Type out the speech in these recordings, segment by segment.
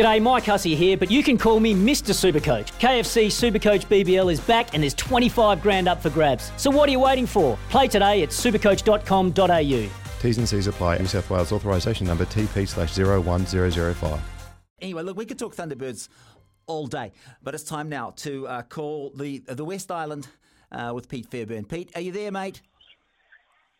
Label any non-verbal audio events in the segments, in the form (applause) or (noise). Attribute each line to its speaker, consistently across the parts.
Speaker 1: G'day, Mike Hussey here, but you can call me Mr. Supercoach. KFC Supercoach BBL is back and there's 25 grand up for grabs. So what are you waiting for? Play today at supercoach.com.au.
Speaker 2: T's and C's apply. New South Wales authorisation number TP slash 01005.
Speaker 3: Anyway, look, we could talk Thunderbirds all day, but it's time now to uh, call the the West Island uh, with Pete Fairburn. Pete, are you there, mate?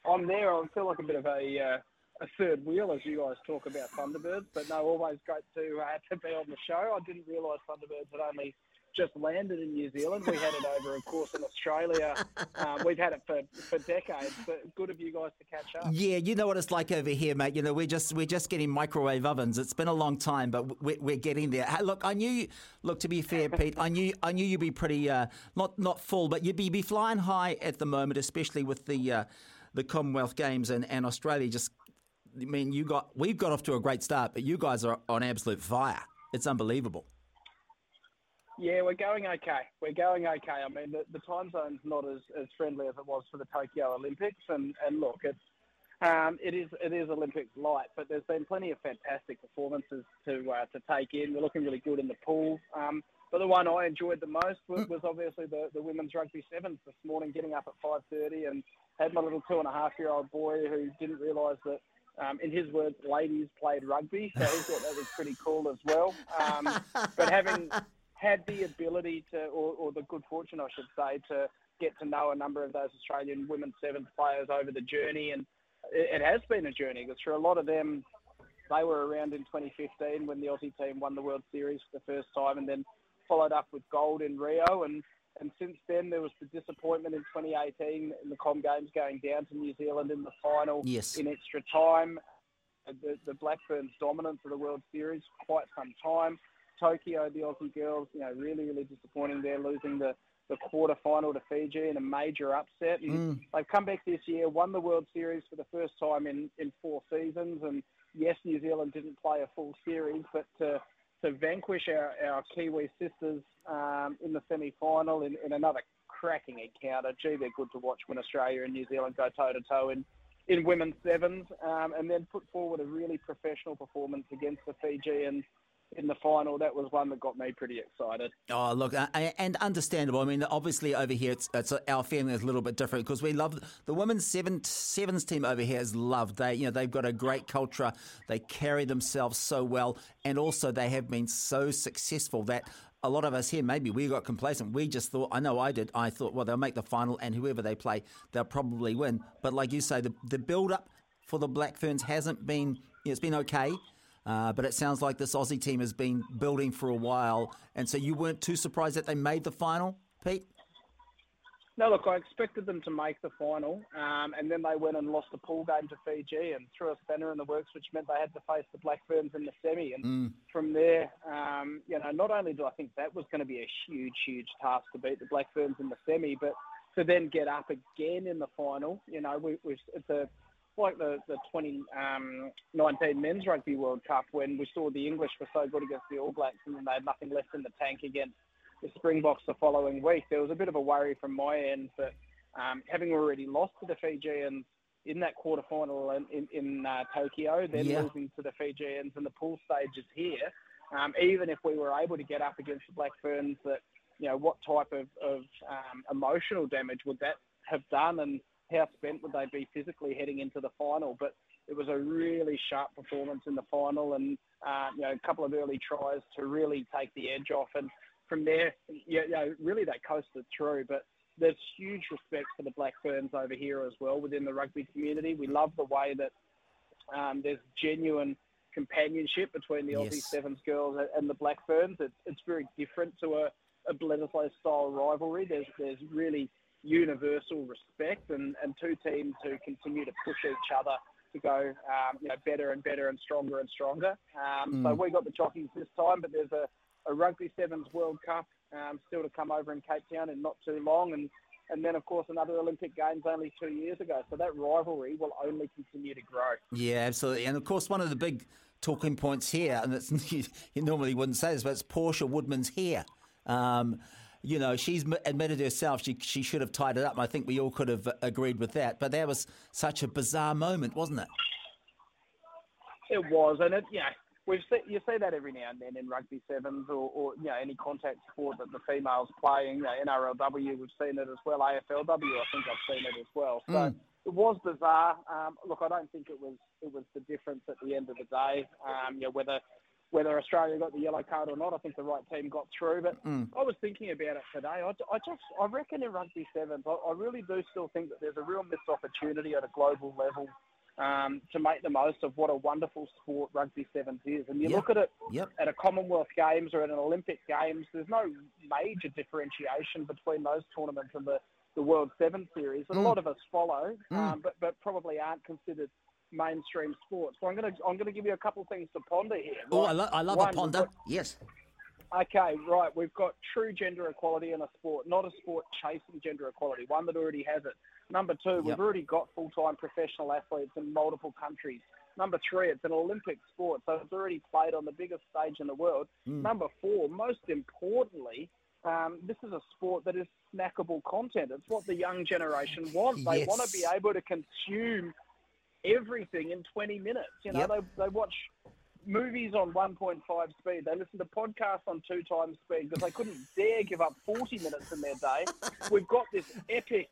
Speaker 4: I'm there. I feel like a bit of a uh, a third wheel as you guys talk about Thunderbirds, but no, always great to uh, (laughs) to be on the show. I didn't realise Thunderbirds had only just landed in New Zealand. We had it over, of course, in Australia. (laughs) Um, we've had it for, for decades, but good of you guys to catch up.
Speaker 3: Yeah, you know what it's like over here, mate. You know, we're just we're just getting microwave ovens. It's been a long time, but we're, we're getting there. Hey, look, I knew. You, look, to be fair, (laughs) Pete, I knew I knew you'd be pretty uh, not not full, but you'd be, be flying high at the moment, especially with the uh, the Commonwealth Games and, and Australia just. I mean, you got we've got off to a great start, but you guys are on absolute fire. It's unbelievable.
Speaker 4: Yeah, we're going okay. We're going okay. I mean, the, the time zone's not as, as friendly as it was for the Tokyo Olympics, and, and look, it's um, it is it is Olympic light, but there's been plenty of fantastic performances to uh, to take in. We're looking really good in the pool. Um, but the one I enjoyed the most was, was obviously the, the women's rugby sevens this morning, getting up at 5:30 and had my little two and a half year old boy who didn't realise that um, in his words, ladies played rugby, so he thought that was pretty cool as well. Um, but having had the ability to, or, or, the good fortune, I should say, to get to know a number of those Australian women's sevens players over the journey, and it, it has been a journey because for a lot of them, they were around in 2015 when the Aussie team won the World Series for the first time, and then followed up with gold in Rio, and and since then there was the disappointment in 2018 in the Com Games going down to New Zealand in the final
Speaker 3: yes.
Speaker 4: in extra time. The, the Black Ferns' dominance of the World Series quite some time. Tokyo, the Aussie girls, you know, really, really disappointing. They're losing the, the quarter final to Fiji in a major upset. And
Speaker 3: Mm.
Speaker 4: they've come back this year, won the World Series for the first time in, in four seasons. And yes, New Zealand didn't play a full series, but to, to vanquish our, our Kiwi sisters um, in the semi final in, in another cracking encounter, gee, they're good to watch when Australia and New Zealand go toe to toe in. In women's sevens, um, and then put forward a really professional performance against the Fijians in the final, that was one that got me pretty excited.
Speaker 3: Oh, look, uh, and understandable. I mean, obviously over here, it's, it's our family is a little bit different because we love the women's seven, sevens team over here is loved. They, you know, they've got a great culture. They carry themselves so well, and also they have been so successful that a lot of us here, maybe we got complacent. We just thought, I know I did. I thought, well, they'll make the final, and whoever they play, they'll probably win. But like you say, the the build up for the Black Ferns hasn't been. You know, it's been okay. Uh, but it sounds like this Aussie team has been building for a while, and so you weren't too surprised that they made the final, Pete.
Speaker 4: No, look, I expected them to make the final, um, and then they went and lost a pool game to Fiji and threw a spanner in the works, which meant they had to face the Black Ferns in the semi. And
Speaker 3: Mm.
Speaker 4: from there, um, you know, not only do I think that was going to be a huge, huge task to beat the Black Ferns in the semi, but to then get up again in the final, you know, we, we, it's a like the, the 2019 Men's Rugby World Cup when we saw the English were so good against the All Blacks and then they had nothing left in the tank against the Springboks the following week. There was a bit of a worry from my end that um, having already lost to the Fijians in that quarter final in, in, in uh, Tokyo, then
Speaker 3: Yeah.
Speaker 4: losing to the Fijians in the pool stages here, um, even if we were able to get up against the Black Ferns, that you know what type of, of um, emotional damage would that have done, and how spent would they be physically heading into the final? But it was a really sharp performance in the final, and uh, you know a couple of early tries to really take the edge off, and from there, you know, really they coasted through. But there's huge respect for the Black Ferns over here as well within the rugby community. We love the way that um, there's genuine companionship between the Aussie
Speaker 3: Yes.
Speaker 4: Sevens girls and the Black Ferns. It's, it's very different to a, a Bledisloe style rivalry. There's there's really universal respect and, and two teams who continue to push each other to go, um, you know, better and better and stronger and stronger. Um, So we got the jockeys this time, but there's a, a Rugby Sevens World Cup um, still to come over in Cape Town in not too long, and and then of course another Olympic Games only two years ago. So that rivalry will only continue to grow.
Speaker 3: Yeah, absolutely. And of course, one of the big talking points here, and it's, (laughs) you normally wouldn't say this, but it's Portia Woodman's hair. Um, you know, she's admitted herself she she should have tied it up. and I think we all could have agreed with that. But that was such a bizarre moment, wasn't it?
Speaker 4: It was, and it yeah. We've see, you see that every now and then in rugby sevens or, or you know any contact sport that the females playing. You know, NRLW, we've seen it as well. AFLW, I think I've seen it as well. So it was bizarre. Um, look, I don't think it was it was the difference at the end of the day. Um, you know, whether whether Australia got the yellow card or not, I think the right team got through. But I was thinking about it today. I, I just I reckon in rugby sevens, I, I really do still think that there's a real missed opportunity at a global level um, to make the most of what a wonderful sport rugby sevens is. And you
Speaker 3: Yep.
Speaker 4: look at it
Speaker 3: Yep.
Speaker 4: at a Commonwealth Games or at an Olympic Games, there's no major differentiation between those tournaments and the, the World Seven Series. And a lot of us follow, um, but, but probably aren't considered mainstream sports. So I'm going to I'm going to give you a couple of things to ponder here.
Speaker 3: Oh, I, lo- I love
Speaker 4: One,
Speaker 3: a ponder.
Speaker 4: got-
Speaker 3: Yes.
Speaker 4: Okay, right. We've got true gender equality in a sport, not a sport chasing gender equality, one that already has it. Number two,
Speaker 3: Yep.
Speaker 4: we've already got full time professional athletes in multiple countries. Number three, it's an Olympic sport, so it's already played on the biggest stage in the world.
Speaker 3: Hmm.
Speaker 4: Number four, most importantly, um, this is a sport that is snackable content. It's what the young generation want. They want to be able to consume everything in 20 minutes. You know,
Speaker 3: Yep.
Speaker 4: they, they watch movies on 1.5 speed. They listen to podcasts on two times speed because they couldn't (laughs) dare give up 40 minutes in their day. We've got this epic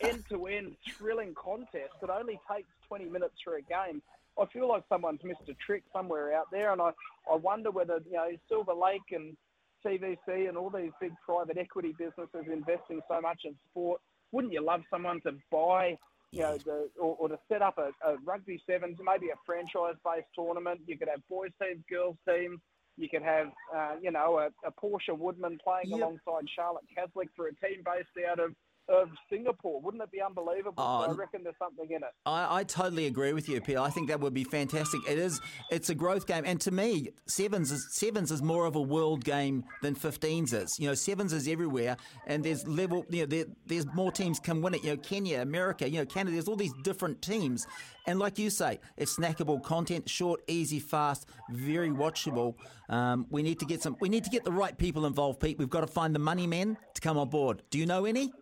Speaker 4: end-to-end thrilling contest that only takes 20 minutes for a game. I feel like someone's missed a trick somewhere out there, and I, I wonder whether you know Silver Lake and CVC and all these big private equity businesses investing so much in sport. Wouldn't you love someone to buy you know, the, or, or to set up a, a rugby sevens, maybe a franchise-based tournament. You could have boys teams, girls teams. You could have, uh, you know, a, a Portia Woodman playing
Speaker 3: Yep.
Speaker 4: alongside Charlotte Caslick for a team based out of, of Singapore. Wouldn't it be unbelievable?
Speaker 3: Oh,
Speaker 4: I reckon there's something in it.
Speaker 3: I, I totally agree with you, Peter. I think that would be fantastic. It is. It's a growth game, and to me, sevens is sevens is more of a world game than 15s is. You know, sevens is everywhere, and there's level. You know, there, there's more teams can win it. You know, Kenya, America, you know, Canada. There's all these different teams, and like you say, it's snackable content, short, easy, fast, very watchable. Um, we need to get some. We need to get the right people involved, Pete. We've got to find the money men to come on board. Do you know any?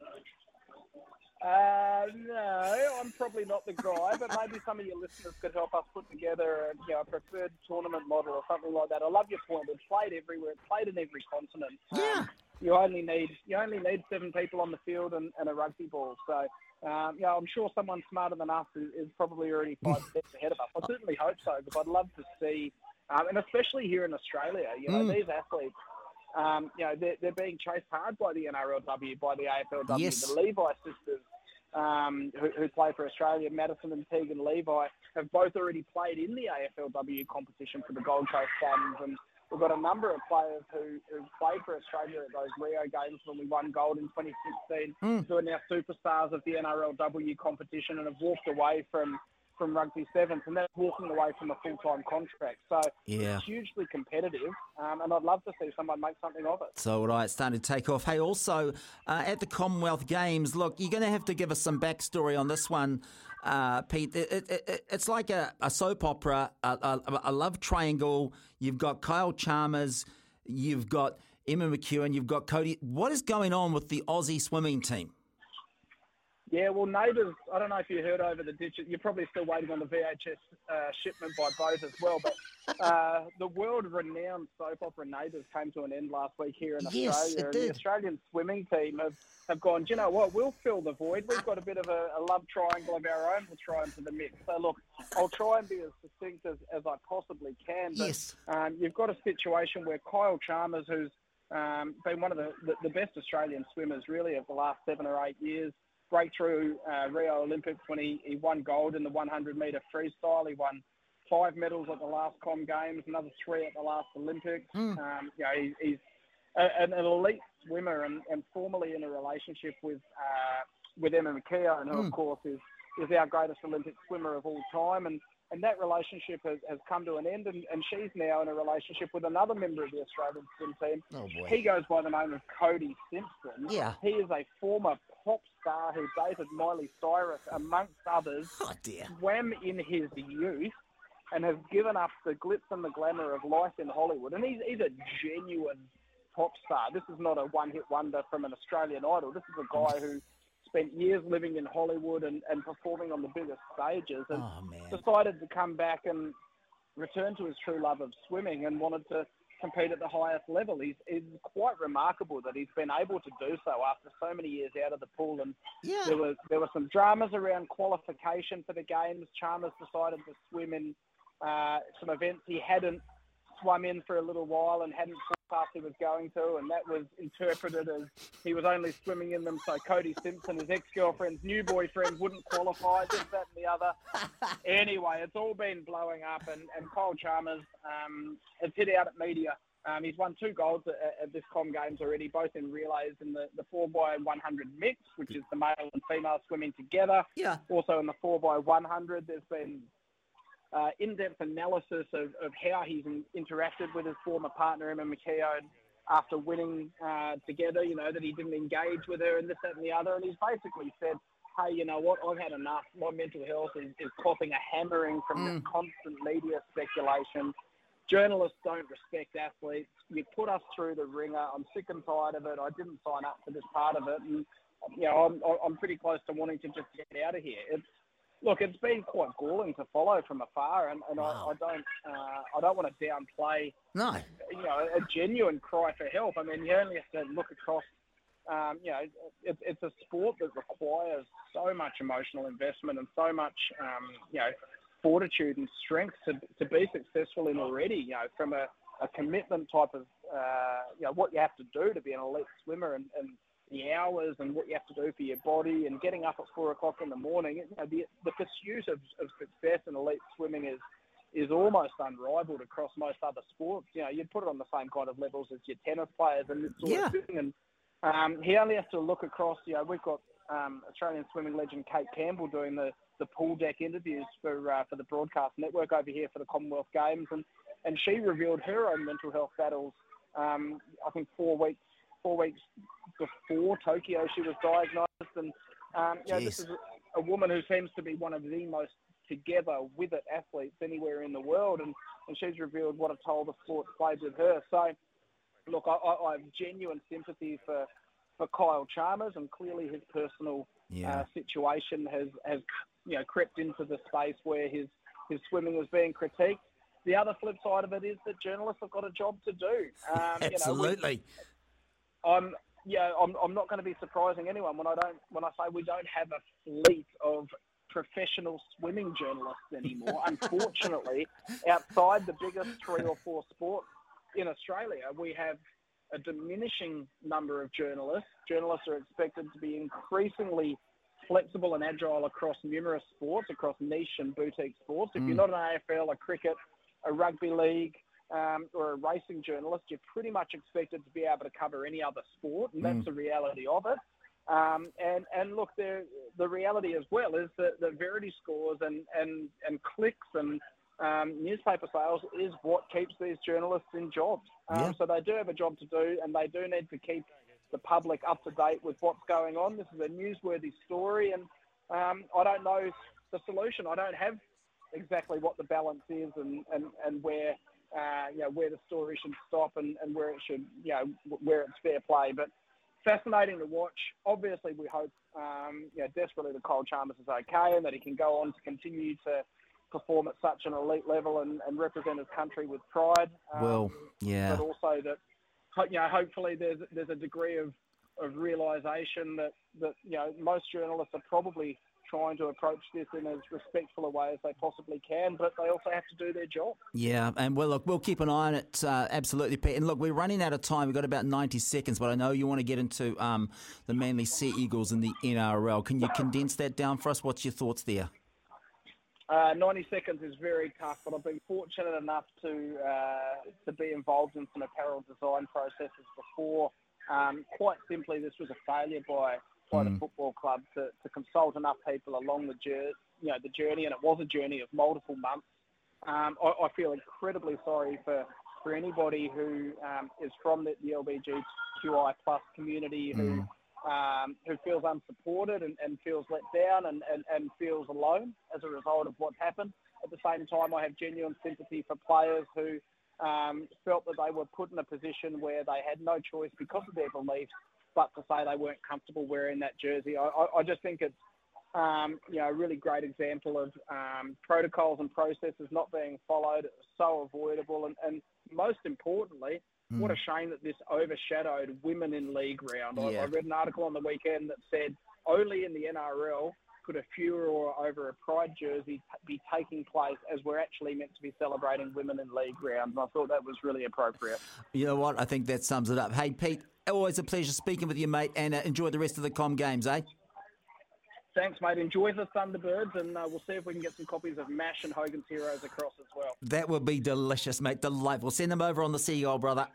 Speaker 4: Uh, no, I'm probably not the guy, but maybe some of your listeners could help us put together a, you know, a preferred tournament model or something like that. I love your point. It's played everywhere. It's played in every continent.
Speaker 3: Yeah.
Speaker 4: Um, you only need you only need seven people on the field and, and a rugby ball. So, um, yeah, I'm sure someone smarter than us is, is probably already (laughs) five steps ahead of us. I certainly hope so because I'd love to see, um, and especially here in Australia, you know, these athletes. Um, you know, they're, they're being chased hard by the NRLW, by the AFLW,
Speaker 3: Yes.
Speaker 4: the Levi sisters, um, who, who play for Australia, Maddison and Teagan Levi, have both already played in the AFLW competition for the Gold Coast Suns. And we've got a number of players who, who played for Australia at those Rio Games when we won gold in 2016, who are now superstars of the NRLW competition and have walked away from, from rugby sevens, and that's walking away from a full-time contract. So
Speaker 3: Yeah.
Speaker 4: it's hugely competitive, um, and I'd love to see someone make something of it.
Speaker 3: So would I. It's starting to take off. Hey, also uh, at the Commonwealth Games, look, you're going to have to give us some backstory on this one, uh, Pete. It, it, it, it's like a, a soap opera, a, a, a love triangle. You've got Kyle Chalmers, you've got Emma McKeown, you've got Cody. What is going on with the Aussie swimming team?
Speaker 4: Yeah, well, Neighbours, I don't know if you heard over the ditch. You're probably still waiting on the VHS uh, shipment by boat as well. But (laughs) uh, the world renowned soap opera Neighbours came to an end last week here in
Speaker 3: Yes,
Speaker 4: Australia. and
Speaker 3: did.
Speaker 4: the Australian swimming team have, have gone, do you know what? We'll fill the void. We've got a bit of a, a love triangle of our own to throw into the mix. So, look, I'll try and be as succinct as, as I possibly can. But,
Speaker 3: Yes.
Speaker 4: Um, you've got a situation where Kyle Chalmers, who's um, been one of the, the, the best Australian swimmers really of the last seven or eight years. Breakthrough uh, Rio Olympics when he, he won gold in the 100 metre freestyle. He won five medals at the last Com Games, another three at the last Olympics. Um, you know, he, he's a, an elite swimmer and, and formerly in a relationship with uh, with Emma McKeown, who of course is is our greatest Olympic swimmer of all time, and and that relationship has, has come to an end, and, and she's now in a relationship with another member of the Australian swim team.
Speaker 3: Oh, boy.
Speaker 4: He goes by the name of Cody Simpson.
Speaker 3: Yeah.
Speaker 4: He is a former pop star who dated Miley Cyrus, amongst others.
Speaker 3: Oh, dear.
Speaker 4: Swam in his youth and has given up the glitz and the glamour of life in Hollywood. And he's, he's a genuine pop star. This is not a one-hit wonder from an Australian Idol. This is a guy mm. who spent years living in Hollywood and, and performing on the biggest stages and
Speaker 3: Oh,
Speaker 4: decided to come back and return to his true love of swimming and wanted to compete at the highest level. He's, it's quite remarkable that he's been able to do so after so many years out of the pool. And
Speaker 3: Yeah.
Speaker 4: there was there were some dramas around qualification for the games. Chalmers decided to swim in uh, some events he hadn't swum in for a little while and hadn't forecast he was going to, and that was interpreted as he was only swimming in them so Cody Simpson, his ex-girlfriend's new boyfriend, wouldn't qualify, this, that, and the other. (laughs) anyway, it's all been blowing up, and, and Kyle Chalmers um, has hit out at media. Um, he's won two golds at, at this Com Games already, both in relays in the, the 4x100 mix, which is the male and female swimming together.
Speaker 3: Yeah.
Speaker 4: Also in the 4x100, there's been uh, in-depth analysis of, of how he's in, interacted with his former partner, Emma McKeown, after winning uh, together, you know, that he didn't engage with her and this, that and the other. And he's basically said, hey, you know what, I've had enough. My mental health is, is coughing a hammering from this constant media speculation. Journalists don't respect athletes. You put us through the ringer. I'm sick and tired of it. I didn't sign up for this part of it. And, you know, I'm, I'm pretty close to wanting to just get out of here. It's, look, it's been quite galling to follow from afar, and, and
Speaker 3: Wow.
Speaker 4: I, I don't, uh, I don't want to downplay,
Speaker 3: No.
Speaker 4: you know, a genuine cry for help. I mean, you only have to look across. Um, you know, it, it's a sport that requires so much emotional investment and so much, um, you know, fortitude and strength to, to be successful in already. You know, from a, a commitment type of, uh, you know, what you have to do to be an elite swimmer and, and the hours and what you have to do for your body and getting up at four o'clock in the morning. You know, the, the pursuit of, of success in elite swimming is is almost unrivaled across most other sports. You know, you'd put it on the same kind of levels as your tennis players and this sort
Speaker 3: Yeah.
Speaker 4: of thing. And um, he only has to look across. You know, we've got um, Australian swimming legend Kate Campbell doing the, the pool deck interviews for uh, for the broadcast network over here for the Commonwealth Games, and and she revealed her own mental health battles. Um, I think four weeks four weeks before Tokyo, she was diagnosed, and um, you know, this is a woman who seems to be one of the most together with it athletes anywhere in the world, and, and she's revealed what a toll the sport played with her. So, look, I, I, I have genuine sympathy for for Kyle Chalmers, and clearly his personal
Speaker 3: Yeah.
Speaker 4: uh, situation has has you know crept into the space where his his swimming was being critiqued. The other flip side of it is that journalists have got a job to do. Um, you know,
Speaker 3: Absolutely.
Speaker 4: I'm yeah, I'm, I'm not going to be surprising anyone when I don't when I say we don't have a fleet of professional swimming journalists anymore. (laughs) Unfortunately, outside the biggest three or four sports in Australia, we have a diminishing number of journalists. Journalists are expected to be increasingly flexible and agile across numerous sports, across niche and boutique sports. If you're mm. not an AFL, a cricket, a rugby league, um, or a racing journalist, you're pretty much expected to be able to cover any other sport, and that's the reality of it. Um, and and look, the the reality as well is that the Verity scores and and and clicks and um, newspaper sales is what keeps these journalists in jobs. Um,
Speaker 3: Yeah.
Speaker 4: So they do have a job to do, and they do need to keep the public up to date with what's going on. This is a newsworthy story, and um, I don't know the solution. I don't have exactly what the balance is and, and, and where uh, you know where the story should stop and, and where it should you know where it's fair play. But fascinating to watch. Obviously, we hope um, you know desperately that Kyle Chalmers is okay and that he can go on to continue to perform at such an elite level and, and represent his country with pride. Um,
Speaker 3: Well, yeah.
Speaker 4: But also that you know hopefully there's there's a degree of of realization that that you know most journalists are probably trying to approach this in as respectful a way as they possibly can, but they also have to do their job.
Speaker 3: Yeah, and well, look, we'll keep an eye on it, uh, absolutely, Pete. And look, we're running out of time. We've got about 90 seconds, but I know you want to get into um, the Manly Sea Eagles and the NRL. Can you condense that down for us? What's your thoughts there?
Speaker 4: Uh, 90 seconds is very tough, but I've been fortunate enough to uh, to be involved in some apparel design processes before. Um, quite simply, this was a failure by by the football club to, to consult enough people along the journey, you know, the journey, and it was a journey of multiple months. Um, I, I feel incredibly sorry for, for anybody who um, is from the, the LGBTQI plus community who um, who feels unsupported and, and feels let down and, and, and feels alone as a result of what's happened. At the same time, I have genuine sympathy for players who um, felt that they were put in a position where they had no choice because of their beliefs, but to say they weren't comfortable wearing that jersey. I, I, I just think it's um, you know, a really great example of um, protocols and processes not being followed, so avoidable, and, and most importantly, mm. what a shame that this overshadowed women in league round. Yeah. I, I read an article on the weekend that said only in the NRL could a furor over a pride jersey be taking place as we're actually meant to be celebrating women in league round. And I thought that was really appropriate.
Speaker 3: You know what? I think that sums it up. Hey, Pete, always a pleasure speaking with you, mate, and uh, enjoy the rest of the Com games, eh?
Speaker 4: Thanks, mate. Enjoy the Thunderbirds, and uh, we'll see if we can get some copies of MASH and Hogan's Heroes across as well.
Speaker 3: That would be delicious, mate. Delightful. Send them over on the Seagull, brother.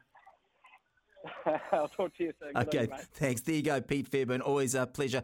Speaker 3: (laughs)
Speaker 4: I'll talk to you soon.
Speaker 3: okay, thanks. There you go, Pete Fairburn. Always a pleasure